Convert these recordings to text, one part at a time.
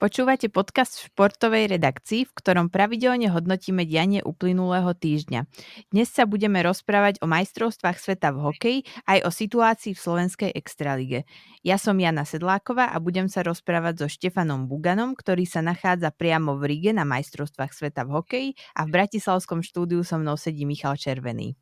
Počúvate podcast v športovej redakcii, v ktorom pravidelne hodnotíme dianie uplynulého týždňa. Dnes sa budeme rozprávať o majstrovstvách sveta v hokeji aj o situácii v slovenskej extralige. Ja som Jana Sedláková a budem sa rozprávať so Štefanom Buganom, ktorý sa nachádza priamo v Rige na majstrovstvách sveta v hokeji a v Bratislavskom štúdiu so mnou sedí Michal Červený.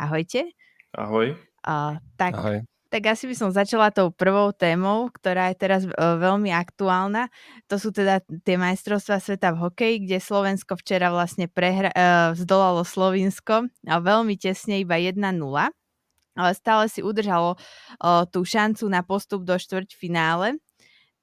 Ahojte. Ahoj. Uh, tak Ahoj tak asi by som začala tou prvou témou, ktorá je teraz uh, veľmi aktuálna. To sú teda tie majstrovstvá sveta v hokeji, kde Slovensko včera vlastne prehra- uh, zdolalo Slovinsko a veľmi tesne iba 1-0 ale stále si udržalo uh, tú šancu na postup do štvrťfinále.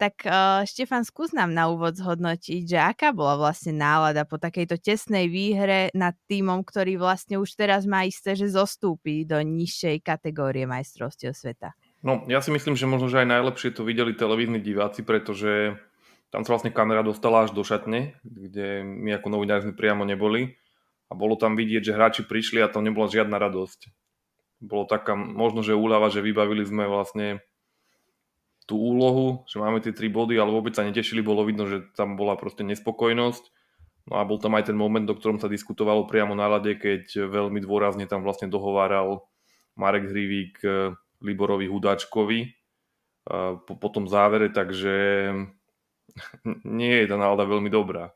Tak uh, Štefan, skús nám na úvod zhodnotiť, že aká bola vlastne nálada po takejto tesnej výhre nad týmom, ktorý vlastne už teraz má isté, že zostúpi do nižšej kategórie majstrovstiev sveta. No, ja si myslím, že možno, že aj najlepšie to videli televízni diváci, pretože tam sa vlastne kamera dostala až do šatne, kde my ako novinári sme priamo neboli. A bolo tam vidieť, že hráči prišli a tam nebola žiadna radosť. Bolo taká možno, že úľava, že vybavili sme vlastne tú úlohu, že máme tie tri body, ale vôbec sa netešili, bolo vidno, že tam bola proste nespokojnosť. No a bol tam aj ten moment, do ktorom sa diskutovalo priamo na lade, keď veľmi dôrazne tam vlastne dohováral Marek Hrivík eh, Liborovi Hudáčkovi eh, po, po tom závere, takže nie je tá nálada veľmi dobrá.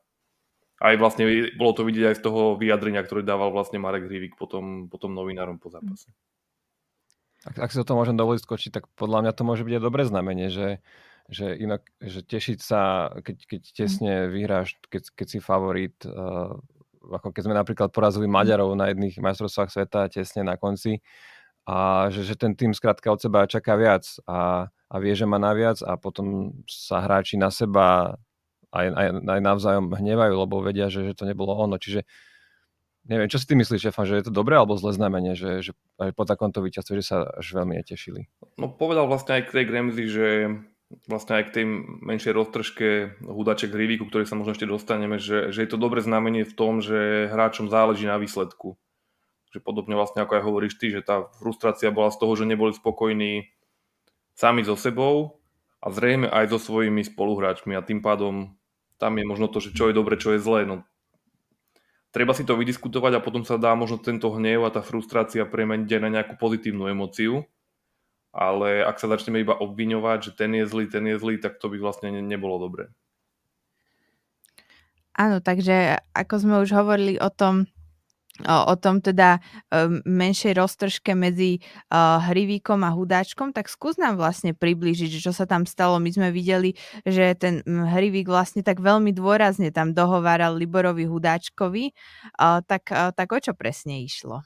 Aj vlastne bolo to vidieť aj z toho vyjadrenia, ktoré dával vlastne Marek Hrivík potom, potom novinárom po zápase. Mm. Ak, ak si to môžem dovoliť skočiť, tak podľa mňa to môže byť aj dobré znamenie, že, že inak, že tešiť sa, keď, keď mhm. tesne vyhráš, keď, keď si favorit, uh, ako keď sme napríklad porazili mhm. Maďarov na jedných majstrovstvách sveta tesne na konci a že, že ten tým skrátka od seba čaká viac a, a vie, že má naviac a potom sa hráči na seba aj, aj, aj navzájom hnevajú, lebo vedia, že, že to nebolo ono. Čiže neviem, čo si ty myslíš, Štefan, že je to dobré alebo zlé znamenie, že, že po takomto víťazstve, že sa až veľmi netešili? No povedal vlastne aj Craig Ramsey, že vlastne aj k tej menšej roztržke hudaček Hrivíku, ktorý sa možno ešte dostaneme, že, že je to dobré znamenie v tom, že hráčom záleží na výsledku. Že podobne vlastne ako aj hovoríš ty, že tá frustrácia bola z toho, že neboli spokojní sami so sebou a zrejme aj so svojimi spoluhráčmi a tým pádom tam je možno to, že čo je dobre, čo je zlé. No, treba si to vydiskutovať a potom sa dá možno tento hnev a tá frustrácia premeniť aj na nejakú pozitívnu emóciu. Ale ak sa začneme iba obviňovať, že ten je zlý, ten je zlý, tak to by vlastne ne, nebolo dobré. Áno, takže ako sme už hovorili o tom, o, tom teda menšej roztržke medzi Hrivíkom a Hudáčkom, tak skús nám vlastne priblížiť, čo sa tam stalo. My sme videli, že ten Hrivík vlastne tak veľmi dôrazne tam dohováral Liborovi Hudáčkovi. Tak, tak o čo presne išlo?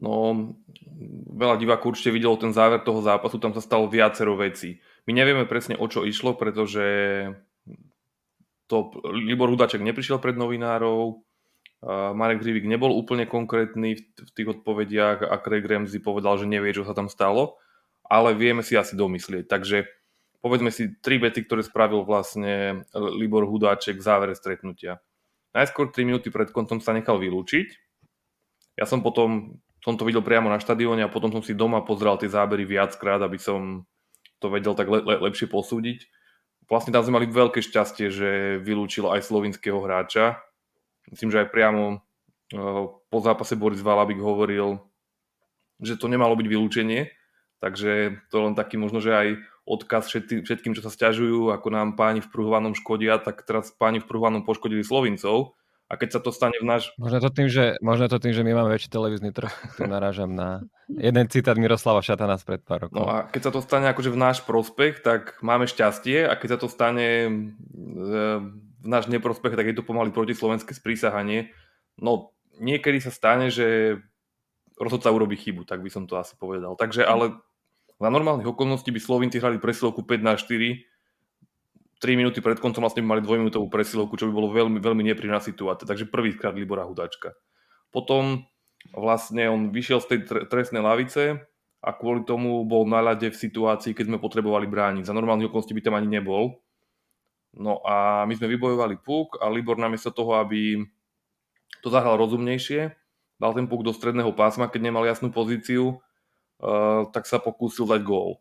No, veľa divákov určite videlo ten záver toho zápasu, tam sa stalo viacero vecí. My nevieme presne o čo išlo, pretože to Libor Hudáček neprišiel pred novinárov, Marek Hrivik nebol úplne konkrétny v tých odpovediach a Craig Ramsey povedal, že nevie, čo sa tam stalo, ale vieme si asi domyslieť. Takže povedzme si tri vety, ktoré spravil vlastne Libor Hudáček v závere stretnutia. Najskôr 3 minúty pred koncom sa nechal vylúčiť. Ja som potom, som to videl priamo na štadióne a potom som si doma pozrel tie zábery viackrát, aby som to vedel tak le- le- lepšie posúdiť. Vlastne tam sme mali veľké šťastie, že vylúčil aj slovinského hráča, Myslím, že aj priamo eh, po zápase Boris Valabik hovoril, že to nemalo byť vylúčenie, takže to len taký možno, že aj odkaz všetkým, všetkým čo sa stiažujú, ako nám páni v pruhovanom škodia, tak teraz páni v pruhovanom poškodili Slovincov. A keď sa to stane v náš... Možno to tým, že, možno to tým, že my máme väčší televízny trh, tu narážam na jeden citát Miroslava Šatana pred pár rokov. No a keď sa to stane akože v náš prospech, tak máme šťastie a keď sa to stane eh, v náš neprospech, tak je to pomaly protislovenské sprísahanie. No, niekedy sa stane, že rozhodca urobí chybu, tak by som to asi povedal. Takže ale za normálnych okolností by Slovinci hrali presilovku 5 na 4, 3 minúty pred koncom vlastne by mali dvojminútovú presilovku, čo by bolo veľmi, veľmi nepríjemná situácia. Takže prvýkrát Libora Hudačka. Potom vlastne on vyšiel z tej trestnej lavice a kvôli tomu bol na ľade v situácii, keď sme potrebovali brániť. Za normálnych okolností by tam ani nebol. No a my sme vybojovali puk a Libor namiesto toho, aby to zahral rozumnejšie, dal ten puk do stredného pásma, keď nemal jasnú pozíciu, uh, tak sa pokúsil dať gól.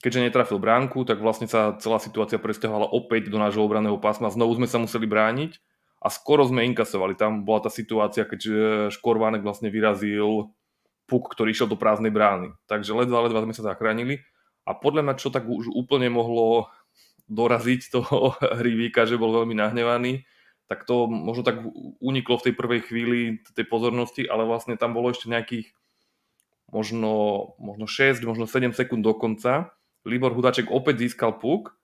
keďže netrafil bránku, tak vlastne sa celá situácia presťahovala opäť do nášho obraného pásma. Znovu sme sa museli brániť a skoro sme inkasovali. Tam bola tá situácia, keď e, Škorvánek vlastne vyrazil puk, ktorý išiel do prázdnej brány. Takže ledva, ledva sme sa zachránili. A podľa mňa, čo tak už úplne mohlo doraziť toho Hrivíka, že bol veľmi nahnevaný, tak to možno tak uniklo v tej prvej chvíli tej pozornosti, ale vlastne tam bolo ešte nejakých možno, možno 6, možno 7 sekúnd do konca Libor Hudaček opäť získal puk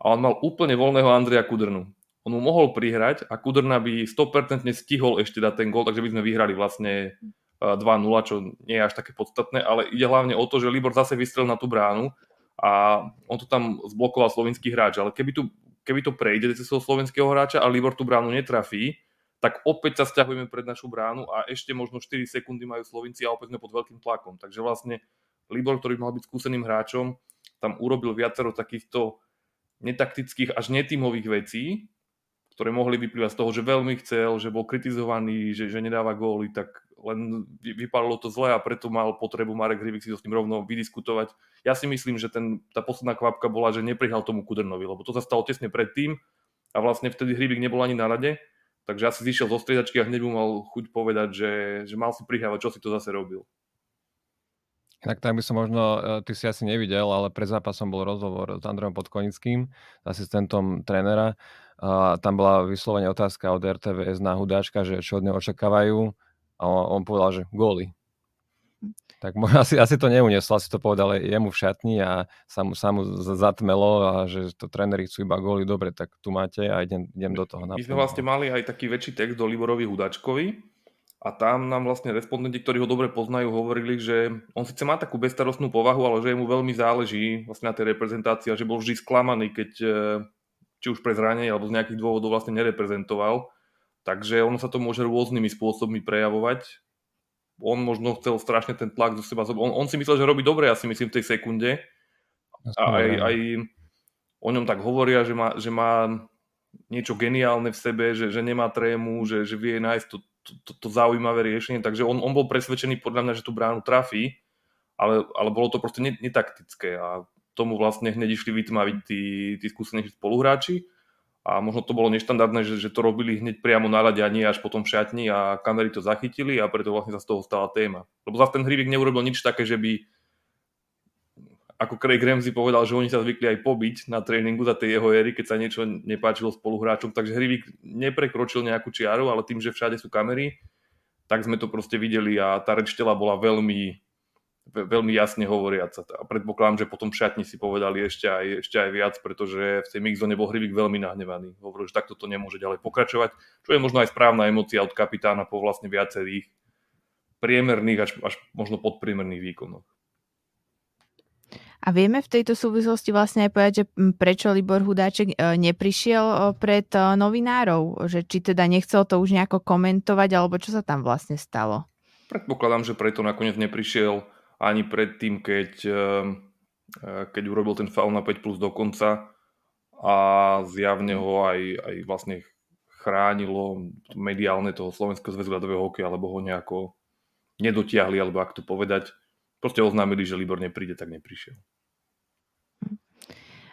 a on mal úplne voľného Andreja Kudrnu. On mu mohol prihrať a Kudrna by 100% stihol ešte dať ten gol, takže by sme vyhrali vlastne 2-0, e, čo nie je až také podstatné, ale ide hlavne o to, že Libor zase vystrel na tú bránu a on to tam zblokoval slovenský hráč, ale keby, tu, keby to prejde cez toho slovenského hráča a Libor tú bránu netrafí, tak opäť sa stiahujeme pred našu bránu a ešte možno 4 sekundy majú Slovenci a opäť sme pod veľkým tlakom. Takže vlastne Libor, ktorý mal byť skúseným hráčom, tam urobil viacero takýchto netaktických až netímových vecí, ktoré mohli vyplývať z toho, že veľmi chcel, že bol kritizovaný, že, že nedáva góly, tak len vypadalo to zle a preto mal potrebu Marek Hrivik si to s ním rovno vydiskutovať. Ja si myslím, že ten, tá posledná kvapka bola, že neprihal tomu Kudrnovi, lebo to sa stalo tesne predtým a vlastne vtedy Hrivik nebol ani na rade, takže asi zišiel zo striedačky a hneď mu mal chuť povedať, že, že mal si prihávať, čo si to zase robil. Tak tak by som možno, e, ty si asi nevidel, ale pred zápasom bol rozhovor s Andrejom Podkonickým, asistentom trénera. A tam bola vyslovene otázka od RTVS na Hudáčka, že čo od neho očakávajú. A on, on povedal, že góly. Tak asi, asi to neuniesol, asi to povedal jemu v šatni a sa mu, sa mu zatmelo a že to tréneri chcú iba góly, dobre, tak tu máte a idem, idem do toho. My sme vlastne mali aj taký väčší text do Liborovi Hudačkovi, a tam nám vlastne respondenti, ktorí ho dobre poznajú, hovorili, že on síce má takú bezstarostnú povahu, ale že mu veľmi záleží vlastne na tej reprezentácii a že bol vždy sklamaný, keď e, či už pre zranenie alebo z nejakých dôvodov vlastne nereprezentoval. Takže ono sa to môže rôznymi spôsobmi prejavovať. On možno chcel strašne ten tlak do seba. On, on si myslel, že robí dobre, ja si myslím, v tej sekunde. A aj, aj o ňom tak hovoria, že má, že má niečo geniálne v sebe, že, že nemá trému, že, že vie nájsť to, to, to, to zaujímavé riešenie, takže on, on bol presvedčený podľa mňa, že tú bránu trafí, ale, ale bolo to proste netaktické a tomu vlastne hneď išli vytmaviť tí, tí skúsení spoluhráči a možno to bolo neštandardné, že, že to robili hneď priamo na ľade a nie až potom v šatni a kamery to zachytili a preto vlastne sa z toho stala téma. Lebo zase ten Hrivik neurobil nič také, že by ako Craig Ramsey povedal, že oni sa zvykli aj pobiť na tréningu za tej jeho éry, keď sa niečo nepáčilo spoluhráčom, takže Hrivik neprekročil nejakú čiaru, ale tým, že všade sú kamery, tak sme to proste videli a tá reč tela bola veľmi, veľmi jasne hovoriaca. A predpokladám, že potom v šatni si povedali ešte aj, ešte aj viac, pretože v tej mixzone bol Hrivik veľmi nahnevaný. Hovoril, že takto to nemôže ďalej pokračovať, čo je možno aj správna emocia od kapitána po vlastne viacerých priemerných až, až možno podpriemerných výkonoch. A vieme v tejto súvislosti vlastne aj povedať, že prečo Libor Hudáček e, neprišiel e, pred e, novinárov, že či teda nechcel to už nejako komentovať, alebo čo sa tam vlastne stalo? Predpokladám, že preto nakoniec neprišiel ani predtým, keď, keď urobil ten faul na 5 plus do konca a zjavne ho aj, aj vlastne chránilo mediálne toho Slovenského zväzu ľadového hokeja, alebo ho nejako nedotiahli, alebo ak to povedať proste oznámili, že Libor nepríde, tak neprišiel.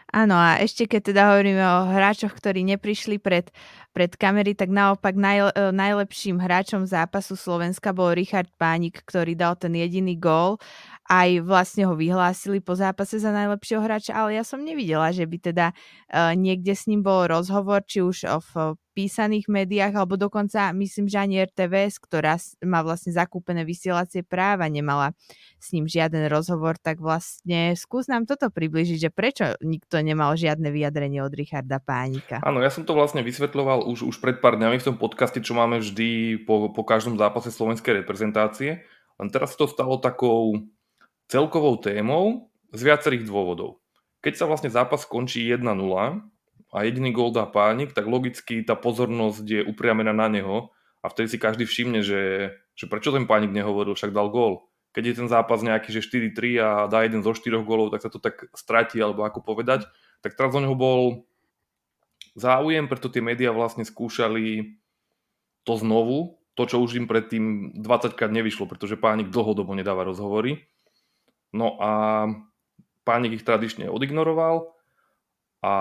Áno, a ešte keď teda hovoríme o hráčoch, ktorí neprišli pred, pred kamery, tak naopak naj, e, najlepším hráčom zápasu Slovenska bol Richard Pánik, ktorý dal ten jediný gól. Aj vlastne ho vyhlásili po zápase za najlepšieho hráča, ale ja som nevidela, že by teda uh, niekde s ním bol rozhovor, či už v písaných médiách, alebo dokonca myslím, že ani RTVS, ktorá má vlastne zakúpené vysielacie práva, nemala s ním žiaden rozhovor, tak vlastne skús nám toto približiť, že prečo nikto nemal žiadne vyjadrenie od Richarda Pánika. Áno, ja som to vlastne vysvetľoval už, už pred pár dňami v tom podcaste, čo máme vždy po, po každom zápase slovenskej reprezentácie, len teraz to stalo takou celkovou témou z viacerých dôvodov. Keď sa vlastne zápas skončí 1-0, a jediný gól dá pánik, tak logicky tá pozornosť je upriamená na neho a vtedy si každý všimne, že, že prečo ten pánik nehovoril, však dal gól. Keď je ten zápas nejaký, že 4-3 a dá jeden zo štyroch gólov, tak sa to tak stratí, alebo ako povedať. Tak teraz o neho bol záujem, preto tie médiá vlastne skúšali to znovu, to, čo už im predtým 20 krát nevyšlo, pretože pánik dlhodobo nedáva rozhovory. No a pánik ich tradične odignoroval a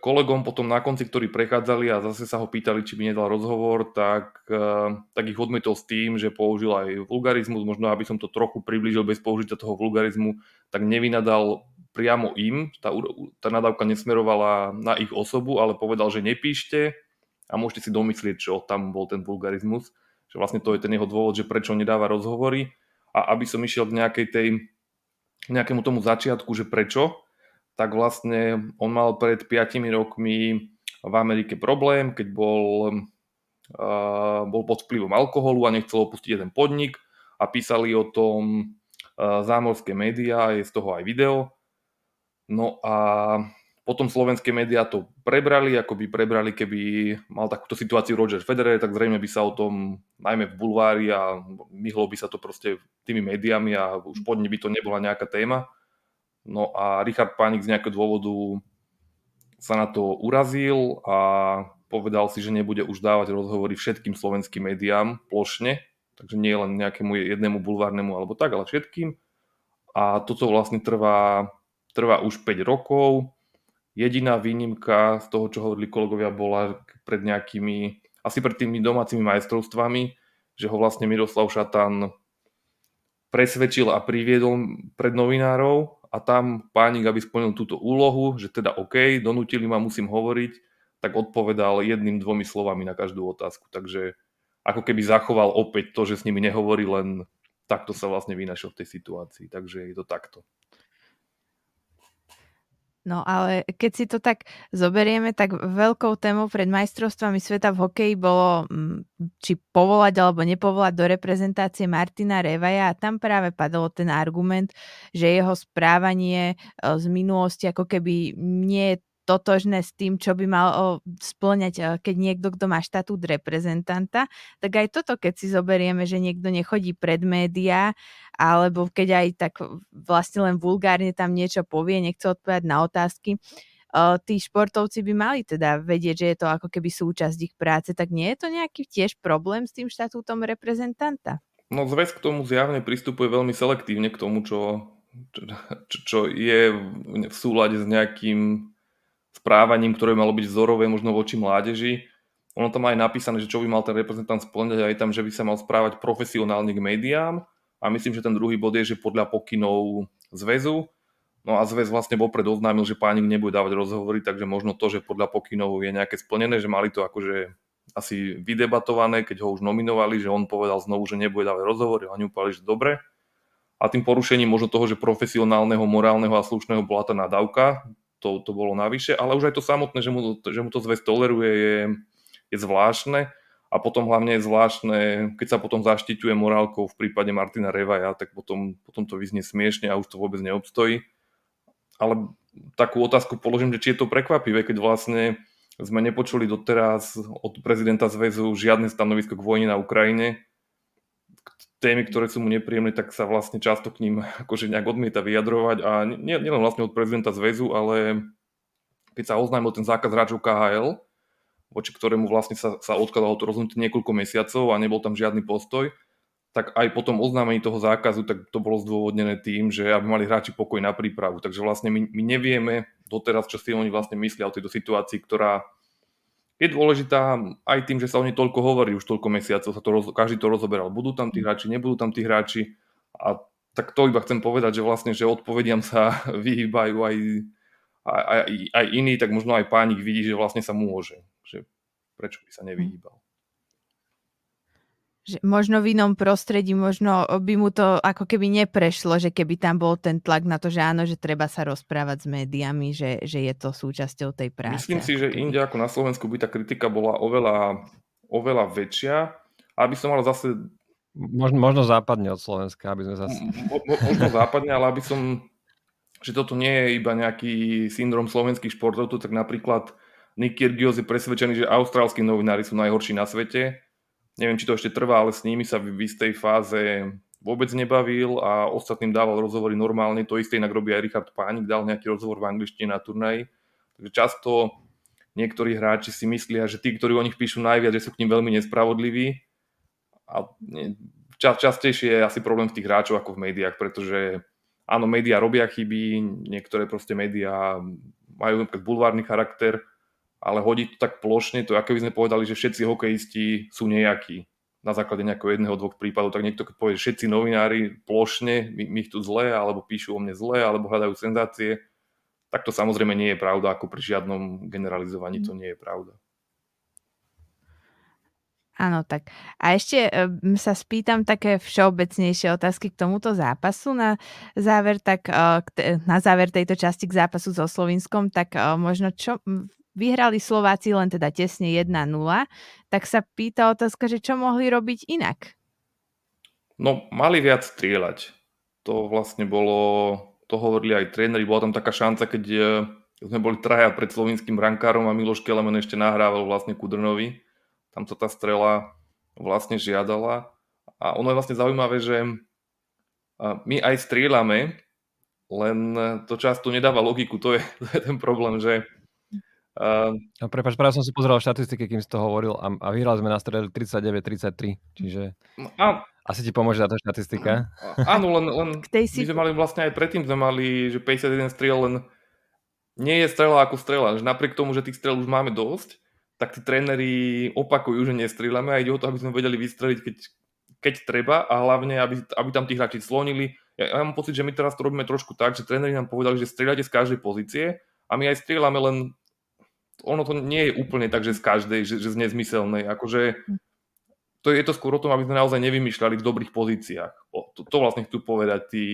kolegom potom na konci, ktorí prechádzali a zase sa ho pýtali, či by nedal rozhovor, tak, eh, tak ich odmietol s tým, že použil aj vulgarizmus, možno aby som to trochu priblížil bez použitia toho vulgarizmu, tak nevynadal priamo im, tá, tá nadávka nesmerovala na ich osobu, ale povedal, že nepíšte. A môžete si domyslieť, čo tam bol ten vulgarizmus, že vlastne to je ten jeho dôvod, že prečo nedáva rozhovory. A aby som išiel k nejakej tej, nejakému tomu začiatku, že prečo, tak vlastne on mal pred 5 rokmi v Amerike problém, keď bol, uh, bol pod vplyvom alkoholu a nechcel opustiť jeden podnik a písali o tom uh, zámorské médiá, je z toho aj video. No a potom slovenské médiá to prebrali, ako by prebrali, keby mal takúto situáciu Roger Federer, tak zrejme by sa o tom, najmä v bulvári a myhlo by sa to proste tými médiami a už pod by to nebola nejaká téma. No a Richard Pánik z nejakého dôvodu sa na to urazil a povedal si, že nebude už dávať rozhovory všetkým slovenským médiám plošne, takže nie len nejakému jednému bulvárnemu alebo tak, ale všetkým. A toto vlastne trvá, trvá už 5 rokov. Jediná výnimka z toho, čo hovorili kolegovia, bola pred nejakými, asi pred tými domácimi majstrovstvami, že ho vlastne Miroslav Šatan presvedčil a priviedol pred novinárov a tam pánik, aby splnil túto úlohu, že teda OK, donútili ma, musím hovoriť, tak odpovedal jedným, dvomi slovami na každú otázku. Takže ako keby zachoval opäť to, že s nimi nehovorí, len takto sa vlastne vynašiel v tej situácii. Takže je to takto. No ale keď si to tak zoberieme, tak veľkou témou pred majstrovstvami sveta v hokeji bolo mm, či povolať alebo nepovolať do reprezentácie Martina Revaja a tam práve padol ten argument, že jeho správanie e, z minulosti ako keby nie je totožné s tým, čo by mal splňať, eh, keď niekto, kto má štatút reprezentanta, tak aj toto, keď si zoberieme, že niekto nechodí pred médiá, alebo keď aj tak vlastne len vulgárne tam niečo povie, nechce odpovedať na otázky, eh, tí športovci by mali teda vedieť, že je to ako keby súčasť ich práce, tak nie je to nejaký tiež problém s tým štatútom reprezentanta? No zväz k tomu zjavne pristupuje veľmi selektívne k tomu, čo, čo, čo je v súlade s nejakým správaním, ktoré malo byť vzorové možno voči mládeži. Ono tam aj napísané, že čo by mal ten reprezentant splňať, aj tam, že by sa mal správať profesionálne k médiám. A myslím, že ten druhý bod je, že podľa pokynov zväzu. No a zväz vlastne vopred oznámil, že pánik nebude dávať rozhovory, takže možno to, že podľa pokynov je nejaké splnené, že mali to akože asi vydebatované, keď ho už nominovali, že on povedal znovu, že nebude dávať rozhovory, a oni upali, že dobre. A tým porušením možno toho, že profesionálneho, morálneho a slušného bola tá nadávka, to, to bolo navyše, ale už aj to samotné, že mu, že mu to zväz toleruje, je, je zvláštne. A potom hlavne je zvláštne, keď sa potom zaštiťuje morálkou v prípade Martina Revaja, tak potom, potom to vyznie smiešne a už to vôbec neobstojí. Ale takú otázku položím, že či je to prekvapivé, keď vlastne sme nepočuli doteraz od prezidenta zväzu žiadne stanovisko k vojne na Ukrajine, témy, ktoré sú mu nepríjemné, tak sa vlastne často k ním akože nejak odmieta vyjadrovať a nielen nie vlastne od prezidenta zväzu, ale keď sa oznámil ten zákaz hráčov KHL, voči ktorému vlastne sa, sa odkladalo to rozhodnutie niekoľko mesiacov a nebol tam žiadny postoj, tak aj po tom oznámení toho zákazu, tak to bolo zdôvodnené tým, že aby mali hráči pokoj na prípravu. Takže vlastne my, my nevieme doteraz, čo si oni vlastne myslia o tejto situácii, ktorá je dôležitá aj tým, že sa o nej toľko hovorí, už toľko mesiacov sa to roz, každý to rozoberal. Budú tam tí hráči, nebudú tam tí hráči. A tak to iba chcem povedať, že vlastne, že odpovediam sa vyhýbajú aj, aj, aj, aj iní, tak možno aj pánik vidí, že vlastne sa môže. Že prečo by sa nevyhýbal že možno v inom prostredí, možno by mu to ako keby neprešlo, že keby tam bol ten tlak na to, že áno, že treba sa rozprávať s médiami, že, že je to súčasťou tej práce. Myslím si, že inde ako na Slovensku by tá kritika bola oveľa, oveľa väčšia. Aby som mal zase... Možno, možno západne od Slovenska, aby sme zase... Mo, mo, možno západne, ale aby som... Že toto nie je iba nejaký syndrom slovenských športov, tak napríklad Nick Kyrgios je presvedčený, že austrálsky novinári sú najhorší na svete neviem, či to ešte trvá, ale s nimi sa v istej fáze vôbec nebavil a ostatným dával rozhovory normálne. To isté inak robí aj Richard Pánik, dal nejaký rozhovor v angličtine na turnaji. Takže často niektorí hráči si myslia, že tí, ktorí o nich píšu najviac, že sú k ním veľmi nespravodliví. A častejšie je asi problém v tých hráčov ako v médiách, pretože áno, médiá robia chyby, niektoré proste médiá majú napríklad bulvárny charakter, ale hodiť to tak plošne, to ako by sme povedali, že všetci hokejisti sú nejakí na základe nejakého jedného, dvoch prípadov, tak niekto keď povie, všetci novinári plošne, my, my ich tu zle, alebo píšu o mne zle, alebo hľadajú senzácie, tak to samozrejme nie je pravda, ako pri žiadnom generalizovaní to nie je pravda. Áno, tak. A ešte uh, sa spýtam také všeobecnejšie otázky k tomuto zápasu na záver, tak te, na záver tejto časti k zápasu so Slovinskom, tak uh, možno čo vyhrali Slováci len teda tesne 1-0, tak sa pýta otázka, že čo mohli robiť inak? No, mali viac strieľať. To vlastne bolo, to hovorili aj tréneri, bola tam taká šanca, keď sme boli traja pred slovinským brankárom a Miloš Kelemen ešte nahrával vlastne Kudrnovi tam sa tá strela vlastne žiadala. A ono je vlastne zaujímavé, že my aj strieľame, len to často nedáva logiku, to je, to je ten problém, že... Uh, no, prepač, práve som si pozeral štatistiky, kým si to hovoril a, a vyhrali sme na strele 39-33, čiže a, asi ti pomôže táto štatistika. Áno, len, len my sme mali vlastne aj predtým sme mali, že 51 striel len nie je strela ako strela, že napriek tomu, že tých strel už máme dosť, tak tí tréneri opakujú, že nestrieľame a ide o to, aby sme vedeli vystreliť, keď, keď treba a hlavne, aby, aby tam tí hráči slonili. Ja, ja mám pocit, že my teraz to robíme trošku tak, že tréneri nám povedali, že strieľate z každej pozície a my aj strieľame len ono to nie je úplne tak, že z každej, že, že z nezmyselnej. Akože to je to skôr o tom, aby sme naozaj nevymýšľali v dobrých pozíciách. O, to, to vlastne chcú povedať tí,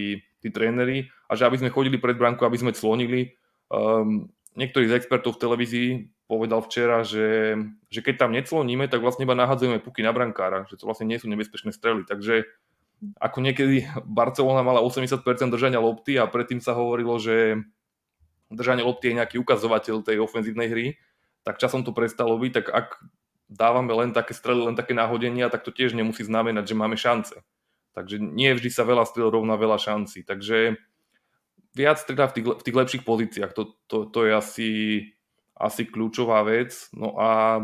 tí tréneri a že aby sme chodili pred bránku, aby sme clonili. Um, niektorí z expertov v televízii povedal včera, že, že keď tam necloníme, tak vlastne iba nahadzujeme puky na brankára, že to vlastne nie sú nebezpečné strely. Takže ako niekedy Barcelona mala 80% držania lopty a predtým sa hovorilo, že držanie lopty je nejaký ukazovateľ tej ofenzívnej hry, tak časom to prestalo byť, tak ak dávame len také strely, len také náhodenia, tak to tiež nemusí znamenať, že máme šance. Takže nie vždy sa veľa strel rovná veľa šancí. Takže viac teda v tých, v tých lepších pozíciách, to, to, to je asi asi kľúčová vec. No a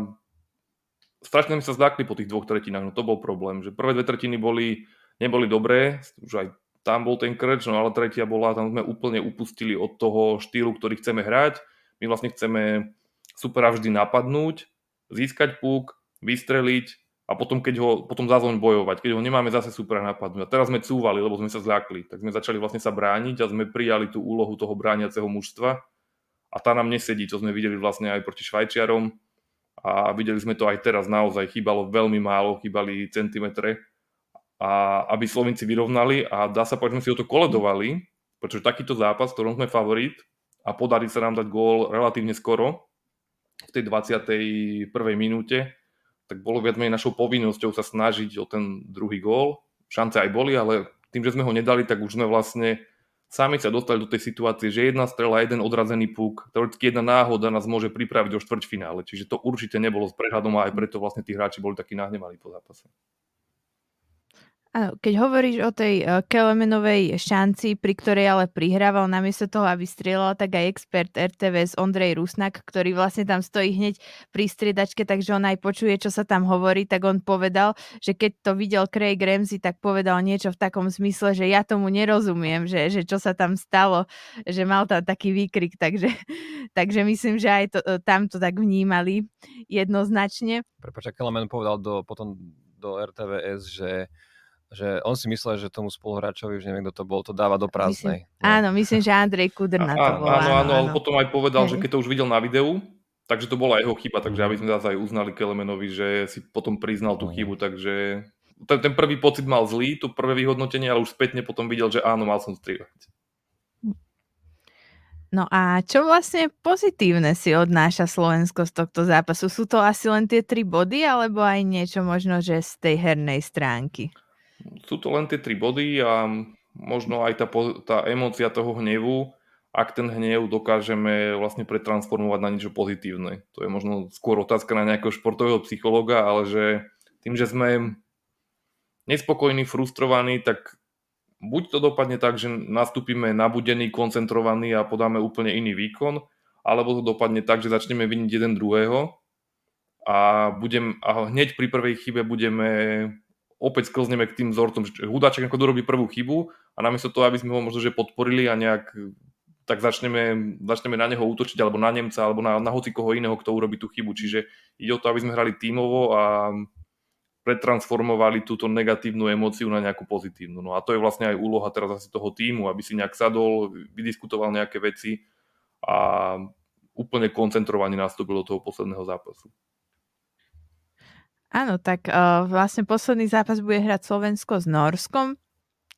strašne mi sa zdákli po tých dvoch tretinách, no to bol problém, že prvé dve tretiny boli, neboli dobré, už aj tam bol ten krč, no ale tretia bola, tam sme úplne upustili od toho štýlu, ktorý chceme hrať. My vlastne chceme supera vždy napadnúť, získať púk, vystreliť a potom, keď ho, potom zazvoň bojovať, keď ho nemáme zase supera napadnúť. A teraz sme cúvali, lebo sme sa zľakli, tak sme začali vlastne sa brániť a sme prijali tú úlohu toho brániaceho mužstva. A tá nám nesedí, čo sme videli vlastne aj proti Švajčiarom. A videli sme to aj teraz. Naozaj, chýbalo veľmi málo, chýbali centimetre a aby Slovenci vyrovnali a dá sa povedať, že sme si o to koledovali, pretože takýto zápas, v ktorom sme favorit a podarí sa nám dať gól relatívne skoro, v tej 21. minúte, tak bolo viac menej našou povinnosťou sa snažiť o ten druhý gól. Šance aj boli, ale tým, že sme ho nedali, tak už sme vlastne sami sa dostali do tej situácie, že jedna strela, jeden odrazený puk, teoreticky jedna náhoda nás môže pripraviť do štvrťfinále. Čiže to určite nebolo s prehľadom a aj preto vlastne tí hráči boli takí nahnevaní po zápase. Áno, keď hovoríš o tej uh, Kelemenovej šanci, pri ktorej ale prihrával namiesto toho, aby strieľal, tak aj expert RTVS Ondrej Rusnak, ktorý vlastne tam stojí hneď pri striedačke, takže on aj počuje, čo sa tam hovorí, tak on povedal, že keď to videl Craig Ramsey, tak povedal niečo v takom zmysle, že ja tomu nerozumiem, že, že čo sa tam stalo, že mal tam taký výkrik, takže, takže myslím, že aj to, e, tam to tak vnímali jednoznačne. Prepač, Kelemen povedal do, potom do RTVS, že že on si myslel, že tomu spoluhráčovi, už neviem, kto to bol, to dáva do prázdnej. Myslím, no. Áno, myslím, že Andrej Kudrna to bol. Áno, áno, ale potom aj povedal, že keď to už videl na videu, takže to bola jeho chyba, takže aby sme zase aj uznali Kelemenovi, že si potom priznal tú chybu, takže ten, ten prvý pocit mal zlý, to prvé vyhodnotenie, ale už spätne potom videl, že áno, mal som strieľať. No a čo vlastne pozitívne si odnáša Slovensko z tohto zápasu? Sú to asi len tie tri body, alebo aj niečo možno, že z tej hernej stránky? Sú to len tie tri body a možno aj tá, tá emócia toho hnevu, ak ten hnev dokážeme vlastne pretransformovať na niečo pozitívne. To je možno skôr otázka na nejakého športového psychologa, ale že tým, že sme nespokojní, frustrovaní, tak buď to dopadne tak, že nastúpime nabudení, koncentrovaní a podáme úplne iný výkon, alebo to dopadne tak, že začneme viniť jeden druhého a, budem, a hneď pri prvej chybe budeme opäť sklzneme k tým vzorcom, že Hudáček ako dorobí prvú chybu a namiesto toho, aby sme ho možno že podporili a nejak tak začneme, začneme na neho útočiť alebo na Nemca alebo na, na hoci koho iného, kto urobí tú chybu. Čiže ide o to, aby sme hrali tímovo a pretransformovali túto negatívnu emóciu na nejakú pozitívnu. No a to je vlastne aj úloha teraz asi toho týmu, aby si nejak sadol, vydiskutoval nejaké veci a úplne koncentrovaný nastúpil do toho posledného zápasu. Áno, tak uh, vlastne posledný zápas bude hrať Slovensko s Norskom.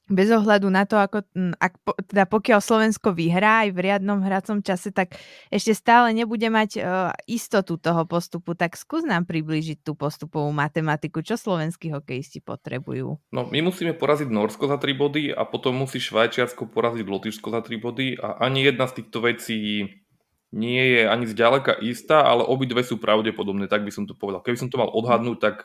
Bez ohľadu na to, ako, ak, teda pokiaľ Slovensko vyhrá aj v riadnom hracom čase, tak ešte stále nebude mať uh, istotu toho postupu. Tak skús nám priblížiť tú postupovú matematiku. Čo slovenskí hokejisti potrebujú? No, my musíme poraziť Norsko za 3 body a potom musí Švajčiarsko poraziť Lotyšsko za 3 body a ani jedna z týchto vecí nie je ani zďaleka istá, ale obidve sú pravdepodobné, tak by som to povedal. Keby som to mal odhadnúť, tak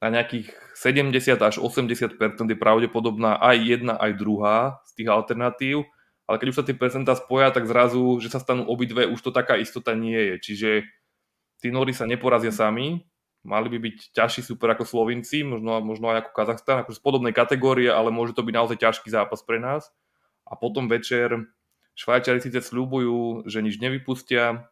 na nejakých 70 až 80% je pravdepodobná aj jedna, aj druhá z tých alternatív, ale keď už sa tie percentá spoja, tak zrazu, že sa stanú obidve, už to taká istota nie je. Čiže tí Nóri sa neporazia sami, mali by byť ťažší super ako Slovinci, možno, možno aj ako Kazachstan, akože z podobnej kategórie, ale môže to byť naozaj ťažký zápas pre nás. A potom večer Švajčiari síce slúbujú, že nič nevypustia,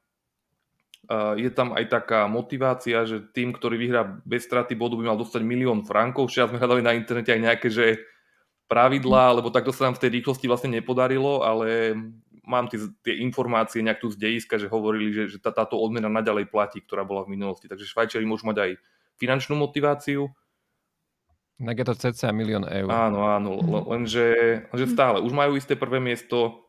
je tam aj taká motivácia, že tým, ktorý vyhrá bez straty bodu, by mal dostať milión frankov. Včera sme hľadali na internete aj nejaké, že pravidlá, lebo takto sa nám v tej rýchlosti vlastne nepodarilo, ale mám tie, tie informácie nejak tu z dejiska, že hovorili, že, že tá, táto odmena naďalej platí, ktorá bola v minulosti. Takže Švajčiari môžu mať aj finančnú motiváciu. Tak je to cca milión eur. Áno, áno, lenže, lenže stále. Už majú isté prvé miesto,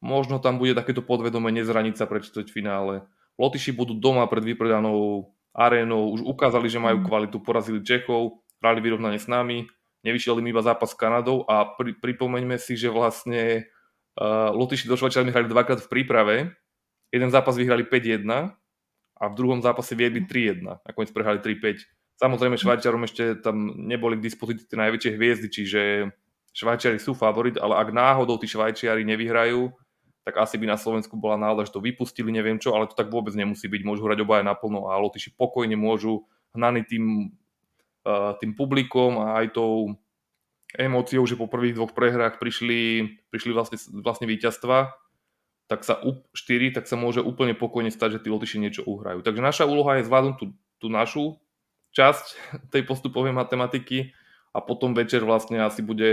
možno tam bude takéto podvedomé nezraniť sa pred finále. Lotyši budú doma pred vypredanou arénou, už ukázali, že majú mm. kvalitu, porazili Čechov, hrali vyrovnanie s nami, nevyšiel im iba zápas s Kanadou a pri, pripomeňme si, že vlastne uh, Lotyši do Švajčiarmi hrali dvakrát v príprave, jeden zápas vyhrali 5-1 a v druhom zápase viedli 3-1, nakoniec prehrali 3-5. Samozrejme Švajčiarom ešte tam neboli k dispozícii tie najväčšie hviezdy, čiže Švajčiari sú favorit, ale ak náhodou tí Švajčiari nevyhrajú, tak asi by na Slovensku bola nálada, že to vypustili, neviem čo, ale to tak vôbec nemusí byť. Môžu hrať obaja naplno a Lotyši pokojne môžu hnaní tým, uh, tým publikom a aj tou emóciou, že po prvých dvoch prehrách prišli, prišli vlastne, vlastne víťazstva, tak sa u 4, tak sa môže úplne pokojne stať, že tí Lotyši niečo uhrajú. Takže naša úloha je zvládnuť tú, tú našu časť tej postupovej matematiky a potom večer vlastne asi bude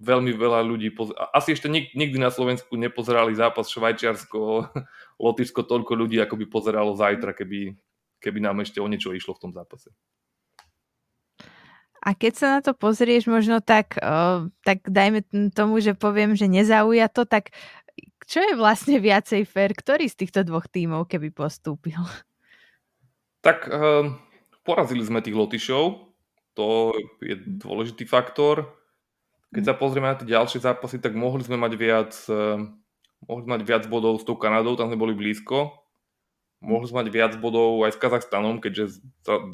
veľmi veľa ľudí, poz... asi ešte nik- nikdy na Slovensku nepozerali zápas Švajčiarsko, Lotyšsko toľko ľudí, ako by pozeralo zajtra, keby, keby nám ešte o niečo išlo v tom zápase. A keď sa na to pozrieš možno tak, uh, tak dajme tomu, že poviem, že nezauja to, tak čo je vlastne viacej fér? Ktorý z týchto dvoch tímov, keby postúpil? Tak uh, porazili sme tých Lotyšov, to je dôležitý faktor. Keď sa pozrieme na tie ďalšie zápasy, tak mohli sme mať viac, eh, mohli mať viac bodov s tou Kanadou, tam sme boli blízko. Mohli sme mať viac bodov aj s Kazachstanom, keďže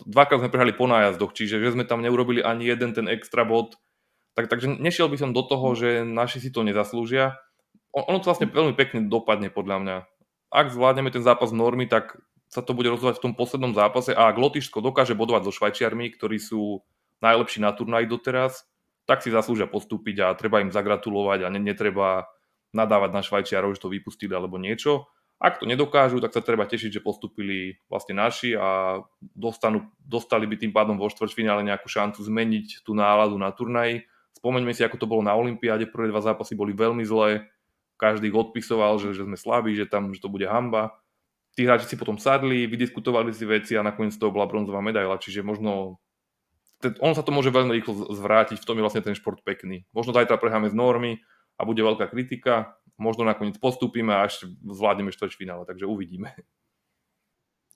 dvakrát sme prehrali po nájazdoch, čiže že sme tam neurobili ani jeden ten extra bod. Tak, takže nešiel by som do toho, že naši si to nezaslúžia. Ono to vlastne veľmi pekne dopadne podľa mňa. Ak zvládneme ten zápas normy, tak sa to bude rozhodovať v tom poslednom zápase a ak Lotyšsko dokáže bodovať so Švajčiarmi, ktorí sú najlepší na turnaji doteraz, tak si zaslúžia postúpiť a treba im zagratulovať a netreba nadávať na Švajčiarov, že to vypustili alebo niečo. Ak to nedokážu, tak sa treba tešiť, že postupili vlastne naši a dostanú, dostali by tým pádom vo štvrťfinále nejakú šancu zmeniť tú náladu na turnaji. Spomeňme si, ako to bolo na Olympiáde, prvé dva zápasy boli veľmi zlé, každý odpisoval, že, že sme slabí, že tam že to bude hamba. Tí hráči si potom sadli, vydiskutovali si veci a nakoniec to bola bronzová medaila, čiže možno on sa to môže veľmi rýchlo zvrátiť, v tom je vlastne ten šport pekný. Možno zajtra prehráme z normy a bude veľká kritika, možno nakoniec postúpime a až zvládneme finále, takže uvidíme.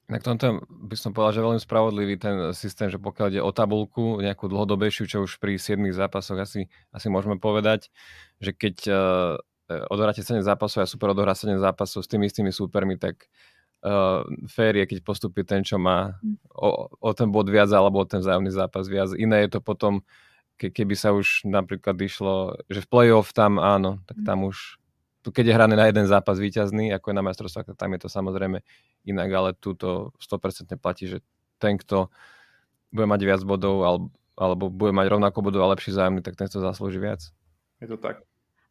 Na tomto by som povedal, že veľmi spravodlivý ten systém, že pokiaľ ide o tabulku, nejakú dlhodobejšiu, čo už pri 7 zápasoch asi, asi môžeme povedať, že keď uh, odohráte 7 zápasov a super odohrá 7 zápasov s tými istými súpermi, tak uh, fér je, keď postupí ten, čo má hm. o, o ten bod viac alebo o ten vzájomný zápas viac. Iné je to potom, ke, keby sa už napríklad išlo, že v play-off tam áno, tak hm. tam už keď je hrané na jeden zápas víťazný, ako je na majstrovstvách, tam je to samozrejme inak, ale tu to 100% platí, že ten, kto bude mať viac bodov, alebo alebo bude mať rovnako budú a lepší zájomný, tak ten to zaslúži viac. Je to tak.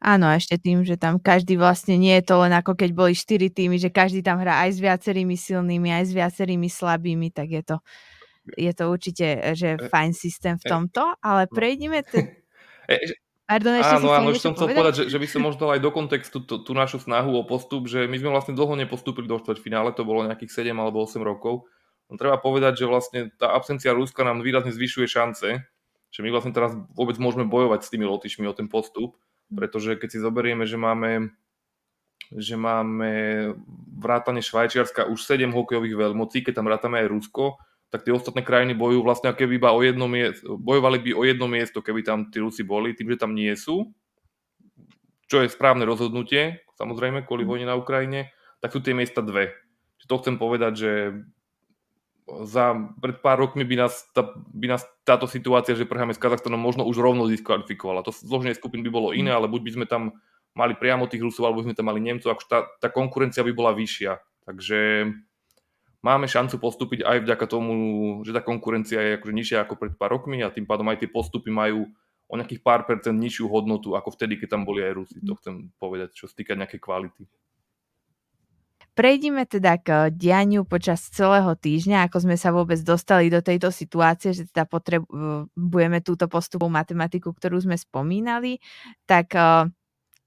Áno, ešte tým, že tam každý vlastne nie je to len ako keď boli štyri týmy, že každý tam hrá aj s viacerými silnými, aj s viacerými slabými, tak je to, je to určite že e, fajn systém v e, tomto, ale no. prejdime... Te... Pardon, ešte áno, áno, ešte som chcel povedať, že, že by som možno aj do kontextu tú, tú našu snahu o postup, že my sme vlastne dlho nepostúpili do štvrťfinále, to bolo nejakých 7 alebo 8 rokov. No, treba povedať, že vlastne tá absencia Ruska nám výrazne zvyšuje šance, že my vlastne teraz vôbec môžeme bojovať s tými Lotyšmi o ten postup, pretože keď si zoberieme, že máme že máme vrátane Švajčiarska už 7 hokejových veľmocí, keď tam vrátame aj Rusko, tak tie ostatné krajiny bojujú vlastne keby iba o jedno miesto, bojovali by o jedno miesto, keby tam tí Rusi boli, tým, že tam nie sú, čo je správne rozhodnutie, samozrejme, kvôli mhm. vojne na Ukrajine, tak sú tie miesta dve. To chcem povedať, že za pred pár rokmi by nás, tá, by nás táto situácia, že prehráme s Kazachstanom, možno už rovno diskvalifikovala. To zloženie skupín by bolo iné, mhm. ale buď by sme tam mali priamo tých Rusov, alebo by sme tam mali Nemcov, ako tá, tá konkurencia by bola vyššia. Takže máme šancu postúpiť aj vďaka tomu, že tá konkurencia je akože nižšia ako pred pár rokmi a tým pádom aj tie postupy majú o nejakých pár percent nižšiu hodnotu ako vtedy, keď tam boli aj Rusi. To chcem povedať, čo sa týka nejakej kvality. Prejdime teda k dianiu počas celého týždňa, ako sme sa vôbec dostali do tejto situácie, že teda potrebujeme túto postupovú matematiku, ktorú sme spomínali, tak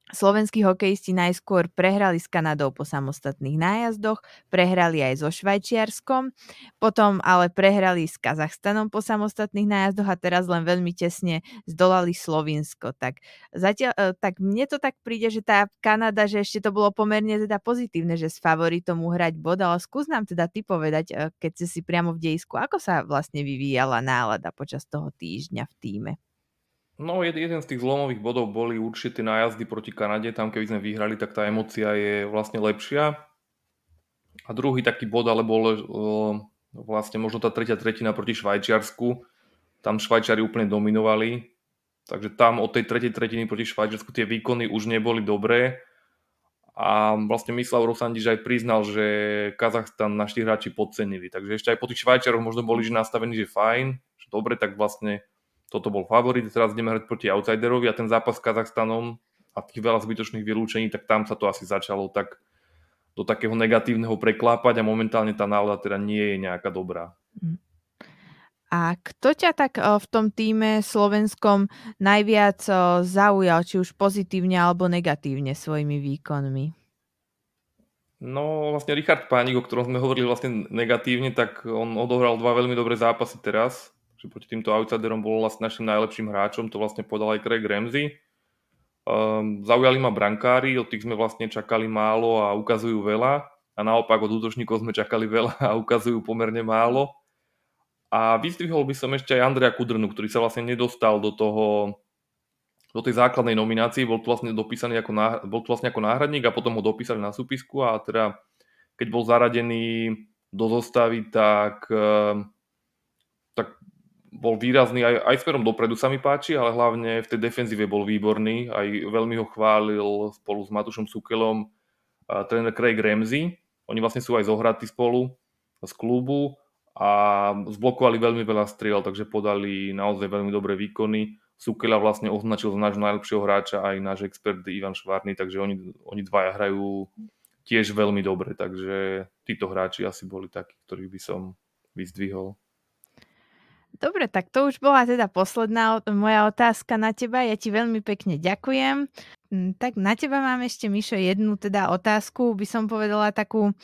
Slovenskí hokejisti najskôr prehrali s Kanadou po samostatných nájazdoch, prehrali aj so Švajčiarskom, potom ale prehrali s Kazachstanom po samostatných nájazdoch a teraz len veľmi tesne zdolali Slovinsko. Tak, zatiaľ, e, tak mne to tak príde, že tá Kanada, že ešte to bolo pomerne teda pozitívne, že s favoritom uhrať bod, ale skús nám teda ty povedať, e, keď si si priamo v dejisku, ako sa vlastne vyvíjala nálada počas toho týždňa v týme. No, jeden z tých zlomových bodov boli určite nájazdy proti Kanade. Tam, keby sme vyhrali, tak tá emocia je vlastne lepšia. A druhý taký bod, ale bol vlastne možno tá tretia tretina proti Švajčiarsku. Tam Švajčiari úplne dominovali. Takže tam od tej tretej tretiny proti Švajčiarsku tie výkony už neboli dobré. A vlastne Mislav Rosandiš aj priznal, že Kazachstan naši hráči podcenili. Takže ešte aj po tých Švajčiaroch možno boli že nastavení, že fajn, že dobre, tak vlastne toto bol favorit, teraz ideme hrať proti outsiderovi a ten zápas s Kazachstanom a tých veľa zbytočných vylúčení, tak tam sa to asi začalo tak do takého negatívneho preklápať a momentálne tá nálada teda nie je nejaká dobrá. Hm. A kto ťa tak v tom týme slovenskom najviac zaujal, či už pozitívne alebo negatívne svojimi výkonmi? No vlastne Richard Pánik, o ktorom sme hovorili vlastne negatívne, tak on odohral dva veľmi dobré zápasy teraz že proti týmto outsiderom bol vlastne našim najlepším hráčom, to vlastne povedal aj Craig Ramsey. Um, zaujali ma brankári, od tých sme vlastne čakali málo a ukazujú veľa a naopak od útočníkov sme čakali veľa a ukazujú pomerne málo. A vyzdvihol by som ešte aj Andrea Kudrnu, ktorý sa vlastne nedostal do toho do tej základnej nominácii, bol tu vlastne dopísaný ako, náhradník, bol tu vlastne ako náhradník a potom ho dopísali na súpisku a teda keď bol zaradený do zostavy, tak, tak bol výrazný aj, aj smerom dopredu sa mi páči, ale hlavne v tej defenzíve bol výborný. Aj veľmi ho chválil spolu s Matušom Sukelom a tréner Craig Ramsey. Oni vlastne sú aj zohratí spolu z klubu a zblokovali veľmi veľa striel, takže podali naozaj veľmi dobré výkony. Sukela vlastne označil za nášho najlepšieho hráča aj náš expert Ivan Švárny, takže oni, oni dvaja hrajú tiež veľmi dobre, takže títo hráči asi boli takí, ktorých by som vyzdvihol. Dobre, tak to už bola teda posledná moja otázka na teba. Ja ti veľmi pekne ďakujem. Hm, tak na teba mám ešte, Mišo, jednu teda otázku, by som povedala takú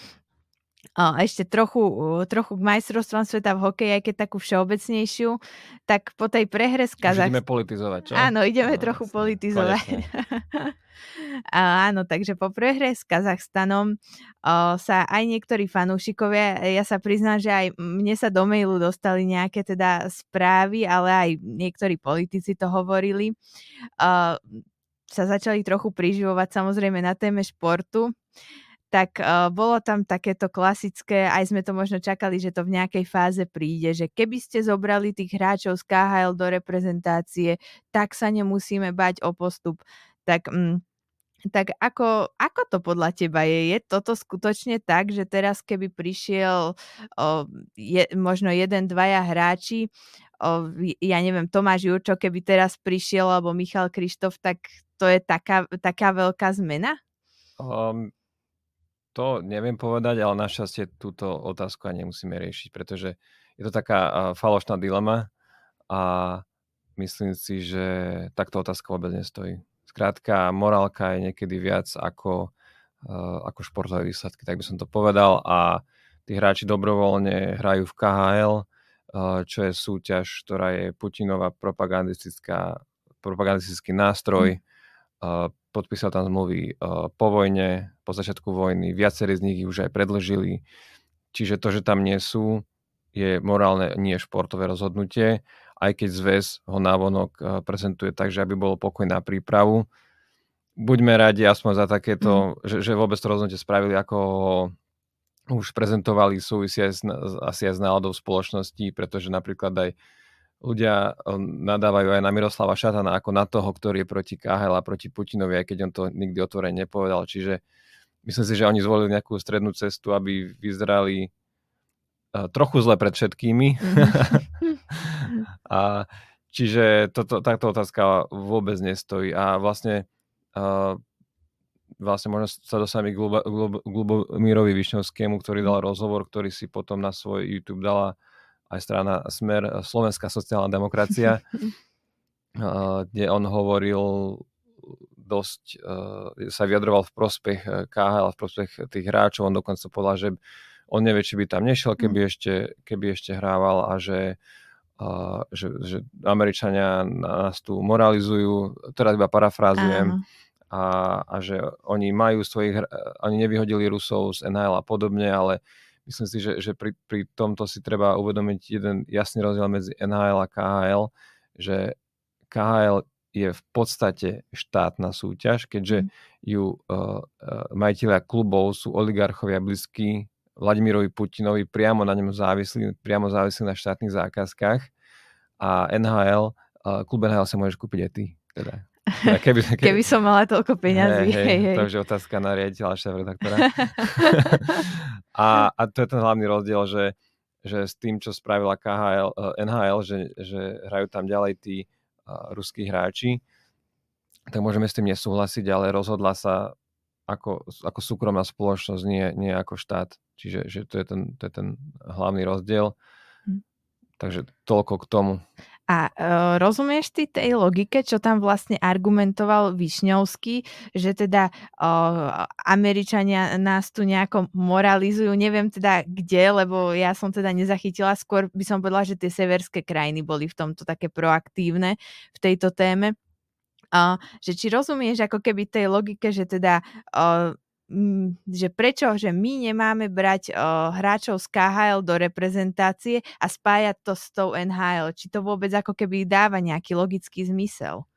a ešte trochu, trochu k majstrovstvám sveta v hokeji, aj keď takú všeobecnejšiu, tak po tej prehre s Kazachstanom... Ideme politizovať, čo? Áno, ideme no, trochu politizovať. A áno, takže po prehre s Kazachstanom o, sa aj niektorí fanúšikovia, ja sa priznám, že aj mne sa do mailu dostali nejaké teda správy, ale aj niektorí politici to hovorili, o, sa začali trochu priživovať samozrejme na téme športu tak uh, bolo tam takéto klasické, aj sme to možno čakali, že to v nejakej fáze príde, že keby ste zobrali tých hráčov z KHL do reprezentácie, tak sa nemusíme bať o postup. Tak mm, tak ako, ako to podľa teba je? Je toto skutočne tak, že teraz keby prišiel o, je, možno jeden, dvaja hráči ja neviem, Tomáš Jurčo, keby teraz prišiel, alebo Michal Krištof, tak to je taká, taká veľká zmena? Um, to neviem povedať, ale našťastie túto otázku ani nemusíme riešiť, pretože je to taká falošná dilema a myslím si, že takto otázka vôbec nestojí. Skrátka, morálka je niekedy viac ako, ako športové výsledky, tak by som to povedal a tí hráči dobrovoľne hrajú v KHL, čo je súťaž, ktorá je Putinová propagandistická, propagandistický nástroj. Uh, podpísal tam zmluvy uh, po vojne, po začiatku vojny, viacerí z nich už aj predlžili. Čiže to, že tam nie sú, je morálne, nie športové rozhodnutie, aj keď zväz ho návonok eh, prezentuje tak, že aby bolo pokoj na prípravu. Buďme radi aspoň za takéto, mm. že, že vôbec to rozhodnutie spravili, ako ho už prezentovali súvisí aj s, asi aj s náladou spoločnosti, pretože napríklad aj ľudia eh, nadávajú aj na Miroslava Šatana ako na toho, ktorý je proti KHL a proti Putinovi, aj keď on to nikdy otvorene nepovedal. Čiže myslím si, že oni zvolili nejakú strednú cestu, aby vyzerali trochu zle pred všetkými. Mm. a čiže toto, táto otázka vôbec nestojí. A vlastne uh, vlastne možno sa dostaneme k Glubomírovi Višňovskému, ktorý dal rozhovor, ktorý si potom na svoj YouTube dala aj strana Smer Slovenská sociálna demokracia, kde on hovoril dosť, uh, sa vyjadroval v prospech KHL, v prospech tých hráčov. On dokonca povedal, že on nevie, či by tam nešiel, keby, mm. ešte, keby ešte hrával a že, a, že, že Američania nás tu moralizujú, teraz iba parafrázujem, a, a že oni majú svojich, oni nevyhodili Rusov z NHL a podobne, ale myslím si, že, že pri, pri tomto si treba uvedomiť jeden jasný rozdiel medzi NHL a KHL, že KHL je v podstate štátna súťaž, keďže mm. ju uh, uh, majiteľia klubov sú oligarchovia blízky Vladimirovi Putinovi priamo na ňom závislí, priamo závislí na štátnych zákazkách a NHL, uh, klub NHL sa môžeš kúpiť aj ty. Teda. Keby, keby, keby som mala toľko peňazí. Hej, hej, hej. To je otázka na riaditeľa šéf redaktora. a, a to je ten hlavný rozdiel, že, že s tým, čo spravila KHL, uh, NHL, že, že hrajú tam ďalej tí uh, ruskí hráči, tak môžeme s tým nesúhlasiť, ale rozhodla sa ako, ako súkromná spoločnosť, nie, nie ako štát. Čiže že to, je ten, to je ten hlavný rozdiel. Hm. Takže toľko k tomu. A uh, rozumieš ty tej logike, čo tam vlastne argumentoval Višňovský, že teda uh, Američania nás tu nejako moralizujú, neviem teda kde, lebo ja som teda nezachytila, skôr by som povedala, že tie severské krajiny boli v tomto také proaktívne v tejto téme. Uh, že či rozumieš ako keby tej logike, že teda uh, že prečo, že my nemáme brať uh, hráčov z KHL do reprezentácie a spájať to s tou NHL. Či to vôbec ako keby dáva nejaký logický zmysel?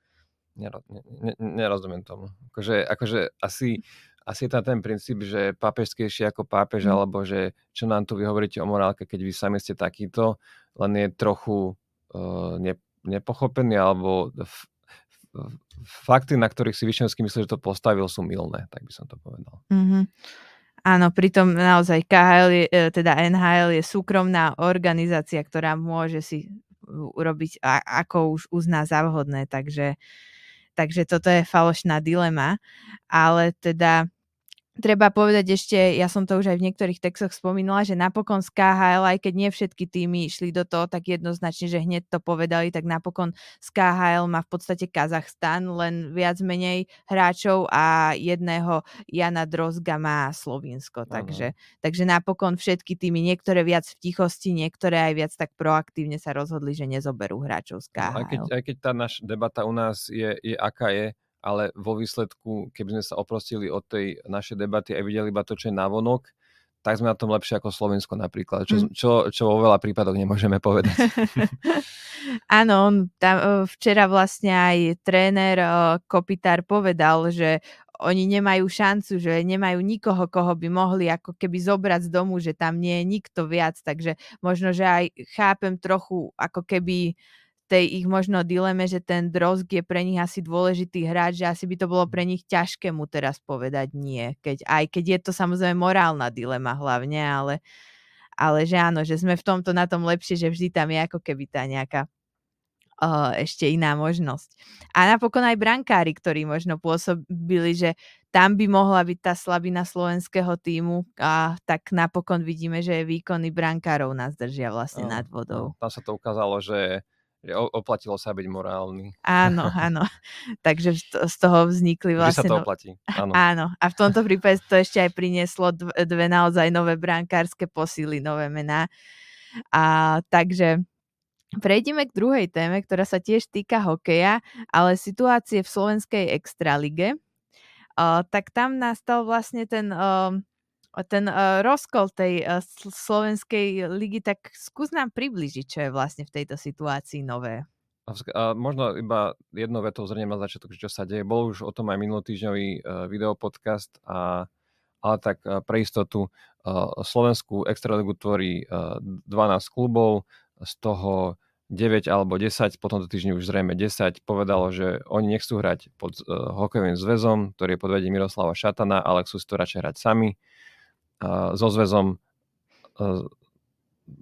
Nero, ne, nerozumiem tomu. Akože, akože asi, asi je tam ten princíp, že pápežskejší ako pápež, mm. alebo že čo nám tu vy hovoríte o morálke, keď vy sami ste takýto, len je trochu uh, ne, nepochopený, alebo fakty, na ktorých si Vyšňovský myslí, že to postavil, sú milné, tak by som to povedal. Mm-hmm. Áno, pritom naozaj KHL, je, e, teda NHL je súkromná organizácia, ktorá môže si urobiť, ako už uzná za vhodné, takže, takže toto je falošná dilema, ale teda treba povedať ešte, ja som to už aj v niektorých textoch spomínala, že napokon z KHL, aj keď nie všetky týmy išli do toho tak jednoznačne, že hneď to povedali, tak napokon z KHL má v podstate Kazachstan, len viac menej hráčov a jedného Jana Drozga má Slovinsko. Takže, takže napokon všetky týmy, niektoré viac v tichosti, niektoré aj viac tak proaktívne sa rozhodli, že nezoberú hráčov z KHL. No, aj, keď, aj keď tá naša debata u nás je, je aká je, ale vo výsledku, keby sme sa oprostili od tej našej debaty a videli iba to, čo je navonok, tak sme na tom lepšie ako Slovensko napríklad, čo, mm. čo, čo vo veľa prípadoch nemôžeme povedať. Áno, on tam, e, včera vlastne aj tréner e, Kopitár povedal, že oni nemajú šancu, že nemajú nikoho, koho by mohli ako keby zobrať z domu, že tam nie je nikto viac, takže možno, že aj chápem trochu ako keby tej ich možno dileme, že ten Drozg je pre nich asi dôležitý hráč, že asi by to bolo pre nich ťažké mu teraz povedať nie. Keď, aj keď je to samozrejme morálna dilema hlavne, ale, ale že áno, že sme v tomto na tom lepšie, že vždy tam je ako keby tá nejaká uh, ešte iná možnosť. A napokon aj brankári, ktorí možno pôsobili, že tam by mohla byť tá slabina slovenského týmu a tak napokon vidíme, že výkony brankárov nás držia vlastne nad vodou. Tam sa to ukázalo, že oplatilo sa byť morálny. Áno, áno. Takže z toho vznikli vlastne... Že sa to oplatí. Áno. áno. A v tomto prípade to ešte aj prinieslo dve naozaj nové brankárske posily, nové mená. A takže Prejdeme k druhej téme, ktorá sa tiež týka hokeja, ale situácie v slovenskej extralige. Uh, tak tam nastal vlastne ten uh, ten uh, rozkol tej uh, slovenskej ligy, tak skús nám približiť, čo je vlastne v tejto situácii nové. A možno iba jedno vetou zrniem na začiatok, čo sa deje. Bol už o tom aj minulotýždňový uh, videopodcast, a, ale tak pre istotu Slovenskú extraligu tvorí uh, 12 klubov, z toho 9 alebo 10, potom to týždni už zrejme 10, povedalo, že oni nechcú hrať pod hokejovým zväzom, ktorý je pod vedením Miroslava Šatana, ale chcú si to radšej hrať sami so zväzom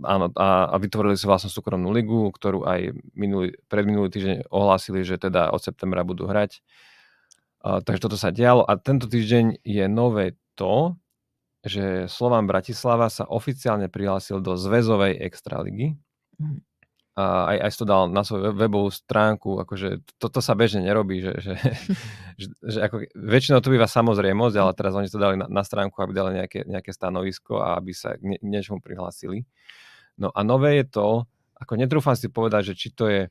áno, a, a vytvorili si vlastne súkromnú ligu, ktorú aj minulý, predminulý týždeň ohlásili, že teda od septembra budú hrať. A, takže toto sa dialo a tento týždeň je nové to, že Slovan Bratislava sa oficiálne prihlásil do zväzovej extraligy. Mm a aj, aj to dal na svoju webovú stránku, akože toto sa bežne nerobí, že, že, že, že ako, väčšinou to býva samozrejmosť, ale teraz oni to dali na, na stránku, aby dali nejaké, nejaké stanovisko a aby sa k niečomu prihlásili. No a nové je to, ako netrúfam si povedať, že či to je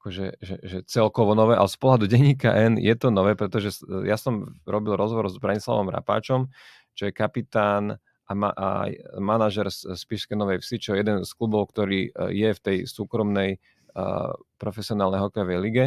akože, že, že celkovo nové, ale z pohľadu denníka N je to nové, pretože ja som robil rozhovor s Branislavom Rapáčom, čo je kapitán a, ma, a manažer z Spišskej Novej Vsi, čo je jeden z klubov, ktorý e, je v tej súkromnej uh, profesionálnej hokejovej lige.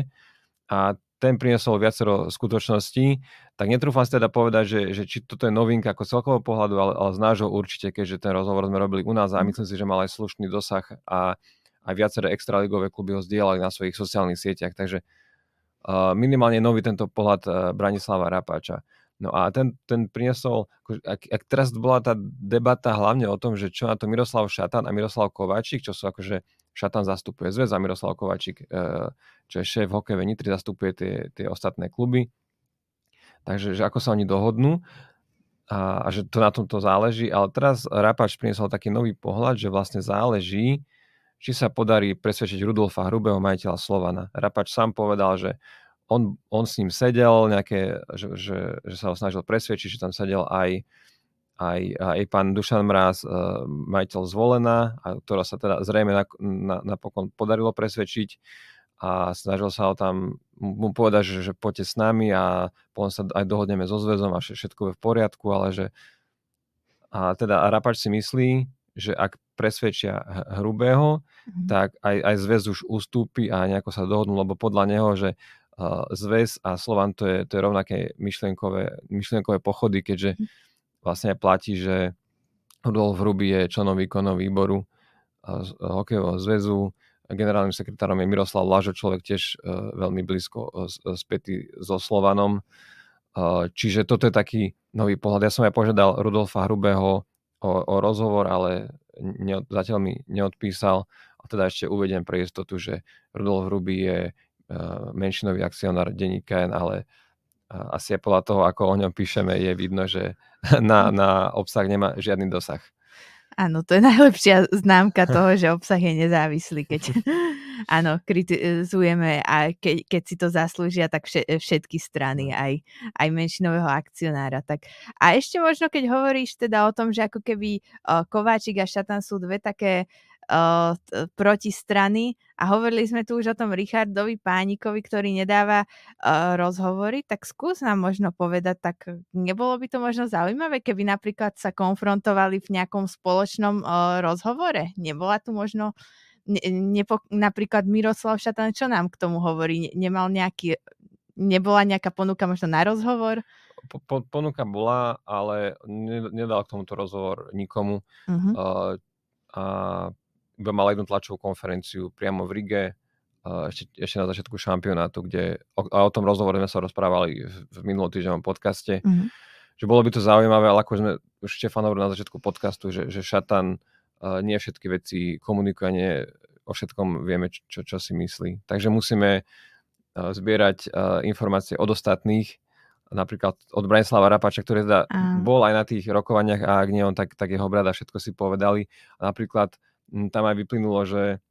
A ten priniesol viacero skutočností, tak netrúfam si teda povedať, že, že či toto je novinka ako celkového pohľadu, ale, ale z nášho určite, keďže ten rozhovor sme robili u nás a mhm. myslím si, že mal aj slušný dosah a aj viaceré extraligové kluby ho zdieľali na svojich sociálnych sieťach, takže uh, minimálne nový tento pohľad uh, Branislava Rapáča. No a ten, ten priniesol, ak, ak teraz bola tá debata hlavne o tom, že čo na to Miroslav Šatan a Miroslav Kováčik, čo sú akože Šatan zastupuje zväz a Miroslav Kováčik, e, čo je šéf hokejovej Nitry, zastupuje tie, tie ostatné kluby. Takže že ako sa oni dohodnú a, a že to na tomto záleží. Ale teraz Rapač priniesol taký nový pohľad, že vlastne záleží, či sa podarí presvedčiť Rudolfa Hrubého, majiteľa Slovana. Rapač sám povedal, že on, on s ním sedel, nejaké, že, že, že sa ho snažil presvedčiť, že tam sedel aj, aj, aj pán Dušan Mráz, uh, majiteľ zvolená, a ktorá sa teda zrejme napokon podarilo presvedčiť a snažil sa ho tam mu povedať, že, že poďte s nami a potom sa aj dohodneme so zväzom a všetko je v poriadku, ale že a teda Rapač si myslí, že ak presvedčia hrubého, mm-hmm. tak aj, aj zväz už ustúpi a nejako sa dohodnú, lebo podľa neho, že zväz a Slovan to je, to je rovnaké myšlienkové, myšlienkové pochody, keďže hm. vlastne platí, že Rudolf Hruby je členom výkonov výboru hokejového zväzu, generálnym sekretárom je Miroslav Lážo, človek tiež veľmi blízko spätý so Slovanom. Čiže toto je taký nový pohľad. Ja som aj požiadal Rudolfa Hrubého o, o rozhovor, ale ne, zatiaľ mi neodpísal. A teda ešte uvediem pre istotu, že Rudolf Hrubý je Eh, menšinový akcionár denníka N, ale asi podľa toho, ako o ňom píšeme, je vidno, že na, na obsah nemá žiadny dosah. Áno, to je najlepšia známka toho, že obsah je nezávislý, keď áno, kritizujeme a ke, keď si to zaslúžia, tak všetky strany, aj, aj menšinového akcionára. Tak. A ešte možno, keď hovoríš teda o tom, že ako keby Kováčik a Šatan sú dve také uh, protistrany a hovorili sme tu už o tom Richardovi Pánikovi, ktorý nedáva uh, rozhovory, tak skús nám možno povedať, tak nebolo by to možno zaujímavé, keby napríklad sa konfrontovali v nejakom spoločnom uh, rozhovore? Nebola tu možno ne, nepo, napríklad Miroslav Šatan, čo nám k tomu hovorí? Nemal nejaký, nebola nejaká ponuka možno na rozhovor? Po, po, ponuka bola, ale nedal k tomuto rozhovor nikomu. Uh-huh. Uh, a iba mal jednu tlačovú konferenciu priamo v Rige, ešte, ešte na začiatku šampionátu, kde o, a o tom rozhovore sme sa rozprávali v, v minulotýždňovom podcaste, mm-hmm. že bolo by to zaujímavé, ale ako sme už Štefan hovoril na začiatku podcastu, že, že Šatan nie všetky veci komunikuje, nie o všetkom vieme, čo, čo si myslí. Takže musíme zbierať informácie od ostatných, napríklad od Branislava Rapača, ktorý teda bol aj na tých rokovaniach a ak nie on, tak, tak jeho brada všetko si povedali. A napríklad tam aj vyplynulo, že,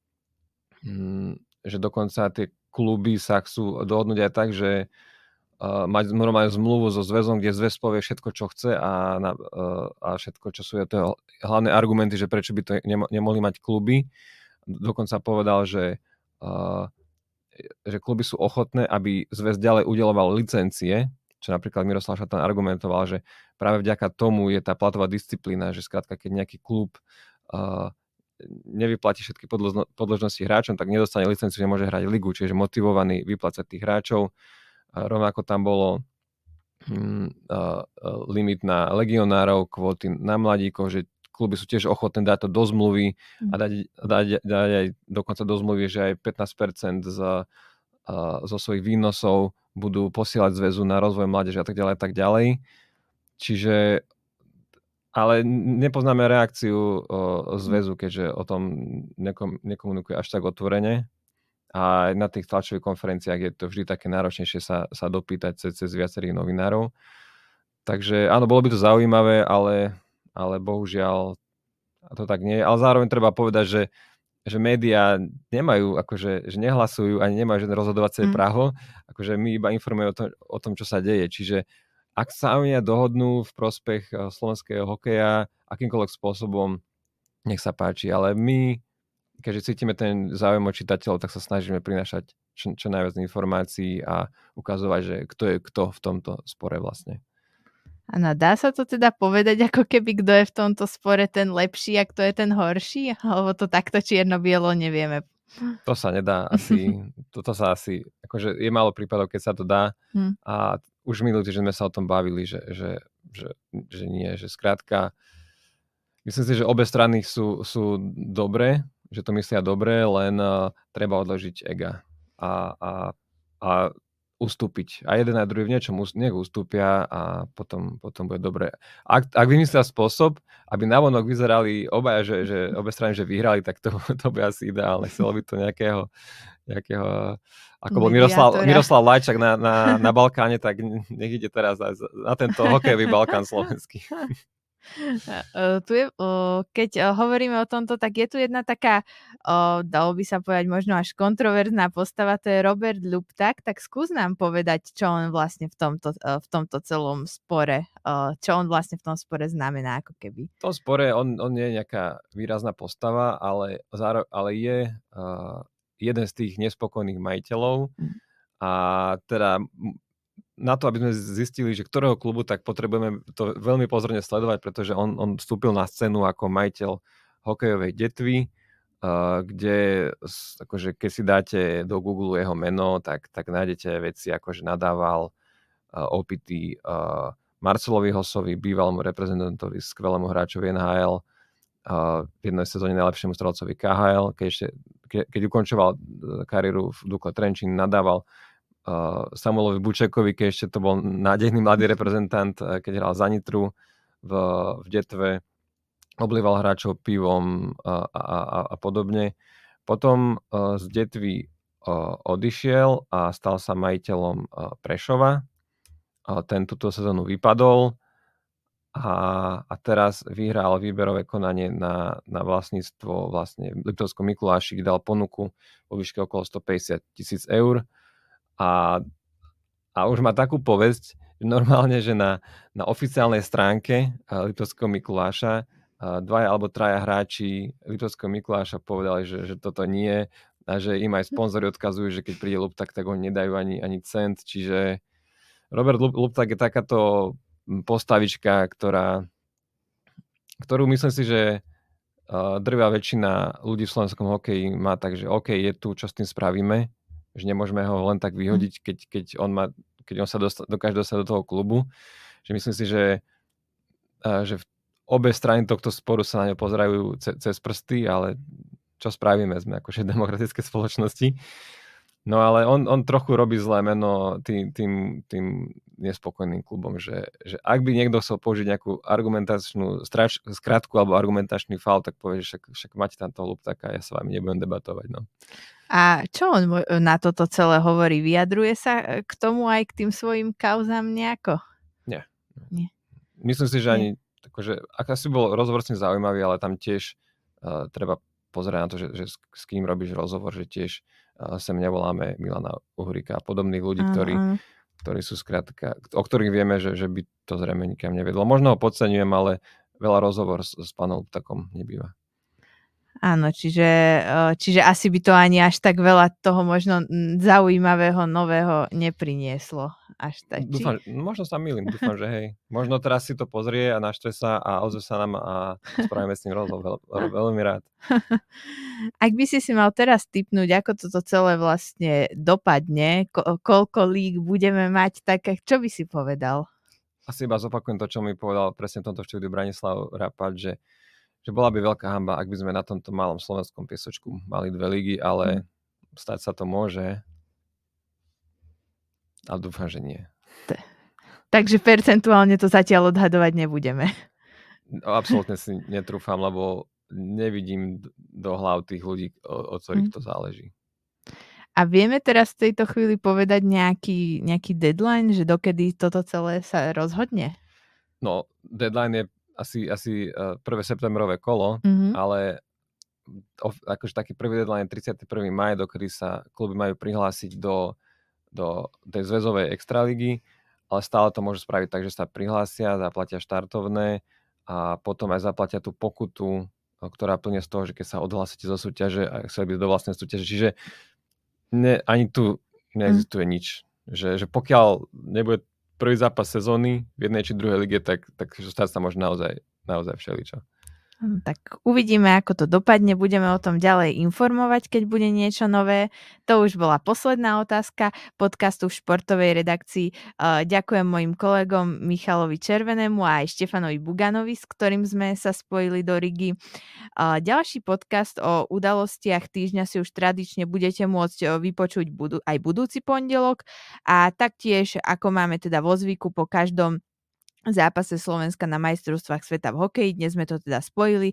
že dokonca tie kluby sa chcú dohodnúť aj tak, že uh, mať normálne zmluvu so zväzom, kde zväz povie všetko, čo chce a, na, uh, a všetko, čo sú to hlavné argumenty, že prečo by to nemohli mať kluby. Dokonca povedal, že, uh, že kluby sú ochotné, aby zväz ďalej udeloval licencie, čo napríklad Miroslav Šatan argumentoval, že práve vďaka tomu je tá platová disciplína, že skrátka, keď nejaký klub uh, nevyplatí všetky podložnosti hráčom, tak nedostane licenciu, nemôže hrať ligu, čiže motivovaný vyplácať tých hráčov. A rovnako tam bolo hm, limit na legionárov, kvóty na mladíkov, že kluby sú tiež ochotné dať to do zmluvy a hm. dať, dať, dať aj dokonca do zmluvy, že aj 15% z, zo svojich výnosov budú posielať zväzu na rozvoj mládeže a tak ďalej a tak ďalej. Čiže ale nepoznáme reakciu zväzu, keďže o tom nekom, nekomunikuje až tak otvorene. A na tých tlačových konferenciách je to vždy také náročnejšie sa, sa dopýtať cez, cez viacerých novinárov. Takže áno, bolo by to zaujímavé, ale, ale bohužiaľ to tak nie je. Ale zároveň treba povedať, že, že médiá nemajú, akože, že nehlasujú ani nemajú žiadne rozhodovacie mm. právo. Akože my iba informujeme o tom, o tom, čo sa deje. Čiže ak sa oni dohodnú v prospech eh, slovenského hokeja akýmkoľvek spôsobom, nech sa páči, ale my, keďže cítime ten záujem od čitateľov, tak sa snažíme prinašať čo, čo najviac informácií a ukazovať, že kto je kto v tomto spore vlastne. Áno, dá sa to teda povedať, ako keby kto je v tomto spore ten lepší a kto je ten horší? Alebo to takto čierno-bielo nevieme? To sa nedá asi, toto sa asi, akože je málo prípadov, keď sa to dá hmm. a už minulý týždeň sme sa o tom bavili, že, že, že, že nie, že skrátka myslím si, že obe strany sú, sú dobré, že to myslia dobre, len uh, treba odložiť ega. A, a, a ustúpiť. A jeden a druhý v niečom nech ustúpia a potom, potom bude dobre. Ak, ak vymyslia spôsob, aby navonok vyzerali obaja, že, že obe strany že vyhrali, tak to, to by asi ideálne. Chcelo by to nejakého, nejakého ako bol Miroslav, Miroslav Lajčak na, na, na Balkáne, tak nech ide teraz aj na tento hokejový Balkán slovenský. tu je, keď hovoríme o tomto, tak je tu jedna taká, dalo by sa povedať možno až kontroverzná postava, to je Robert Luptak, tak skús nám povedať, čo on vlastne v tomto, v tomto celom spore, čo on vlastne v tom spore znamená, ako keby. V tom spore on, on nie je nejaká výrazná postava, ale, ale je jeden z tých nespokojných majiteľov mm. a teda na to, aby sme zistili, že ktorého klubu, tak potrebujeme to veľmi pozorne sledovať, pretože on, on vstúpil na scénu ako majiteľ hokejovej detvy, uh, kde akože keď si dáte do Google jeho meno, tak, tak nájdete veci ako, že nadával uh, opity uh, Marcelovi Hosovi, bývalému reprezentantovi, skvelému hráčovi NHL, v jednej sezóne najlepšiemu strelcovi KHL, keď, ešte, ke, keď ukončoval e, kariéru v Dukle Trenčín, nadával uh, Samuelovi Bučekovi, keď ešte to bol nádejný mladý reprezentant, uh, keď hral za Nitru v, v Detve, oblieval hráčov pivom a, a, a, a podobne. Potom uh, z Detvy odišiel a stal sa majiteľom Prešova. Ten túto sezónu vypadol a, a teraz vyhral výberové konanie na, na vlastníctvo vlastne Liptovskom Mikuláši, dal ponuku vo výške okolo 150 tisíc eur a, a už má takú povesť, normálne, že na, na oficiálnej stránke Liptovského Mikuláša dvaja alebo traja hráči Liptovského Mikuláša povedali, že, že toto nie a že im aj sponzori odkazujú, že keď príde Luptak, tak oni nedajú ani, ani cent, čiže Robert Luptak je takáto postavička, ktorá, ktorú myslím si, že drvá väčšina ľudí v slovenskom hokeji má tak, že OK, je tu, čo s tým spravíme, že nemôžeme ho len tak vyhodiť, keď, keď on, má, keď on sa dosta, dokáže dostať do toho klubu. Že myslím si, že, že v obe strany tohto sporu sa na ňo pozerajú ce, cez prsty, ale čo spravíme, sme akože demokratické spoločnosti. No ale on, on trochu robí zlé meno tým, tým, tým nespokojným klubom, že, že ak by niekto chcel použiť nejakú argumentačnú strač, skratku alebo argumentačný fal, tak povie, že však, však máte tam toho tak ja s vami nebudem debatovať. No. A čo on na toto celé hovorí? Vyjadruje sa e, k tomu aj k tým svojim kauzám nejako? Nie. Nie. Myslím si, že ani, akože, ak asi bol rozhovor s zaujímavý, ale tam tiež uh, treba pozerať na to, že, že s, s kým robíš rozhovor, že tiež uh, sem nevoláme Milana Uhrika a podobných ľudí, ktorí, ktorí sú skrátka, o ktorých vieme, že, že by to zrejme nikam nevedlo. Možno ho podceňujem, ale veľa rozhovor s, s pánom takom nebýva. Áno, čiže, eh, čiže asi by to ani až tak veľa toho možno zaujímavého, nového neprinieslo. Až tak, dúfam, či... možno sa milím, dúfam, že hej. Možno teraz si to pozrie a naštve sa a ozve sa nám a spravíme s ním rozhovor. Veľ, veľmi rád. Ak by si si mal teraz typnúť, ako toto celé vlastne dopadne, ko- koľko lík budeme mať, tak čo by si povedal? Asi iba zopakujem to, čo mi povedal presne v tomto štúdiu Branislav Rapad, že že bola by veľká hamba, ak by sme na tomto malom slovenskom piesočku mali dve ligy, ale mm. stať sa to môže. Ale dúfam, že nie. Takže percentuálne to zatiaľ odhadovať nebudeme. No, absolútne si netrúfam, lebo nevidím do hlav tých ľudí, o, o ktorých mm. to záleží. A vieme teraz v tejto chvíli povedať nejaký, nejaký deadline, že dokedy toto celé sa rozhodne? No, deadline je asi, asi uh, prvé septembrové kolo, mm-hmm. ale akože taký prvý deadline 31. maj, dokedy sa kluby majú prihlásiť do, do tej zväzovej extraligy, ale stále to môžu spraviť tak, že sa prihlásia, zaplatia štartovné a potom aj zaplatia tú pokutu, ktorá plne z toho, že keď sa odhlásite zo súťaže a chceli byť do vlastnej súťaže. Čiže ne, ani tu neexistuje mm. nič. Že, že pokiaľ nebude prvý zápas sezóny v jednej či druhej lige, tak, tak stať sa môže naozaj, naozaj všeličo. Hm, tak uvidíme, ako to dopadne. Budeme o tom ďalej informovať, keď bude niečo nové. To už bola posledná otázka podcastu v športovej redakcii. Ďakujem mojim kolegom Michalovi Červenému a aj Štefanovi Buganovi, s ktorým sme sa spojili do Rigi. Ďalší podcast o udalostiach týždňa si už tradične budete môcť vypočuť aj budúci pondelok a taktiež, ako máme teda vo zvyku po každom zápase Slovenska na majstrovstvách sveta v hokeji. Dnes sme to teda spojili,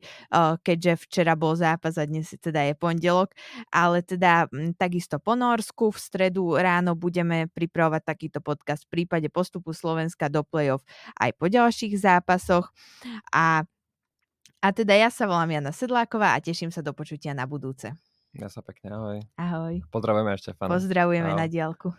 keďže včera bol zápas a dnes teda je pondelok, ale teda takisto po Norsku v stredu ráno budeme pripravovať takýto podcast v prípade postupu Slovenska do play-off aj po ďalších zápasoch a a teda ja sa volám Jana Sedláková a teším sa do počutia na budúce. Ja sa pekne, ahoj. Ahoj. Pozdravujeme ešte, Pozdravujeme ahoj. na diálku.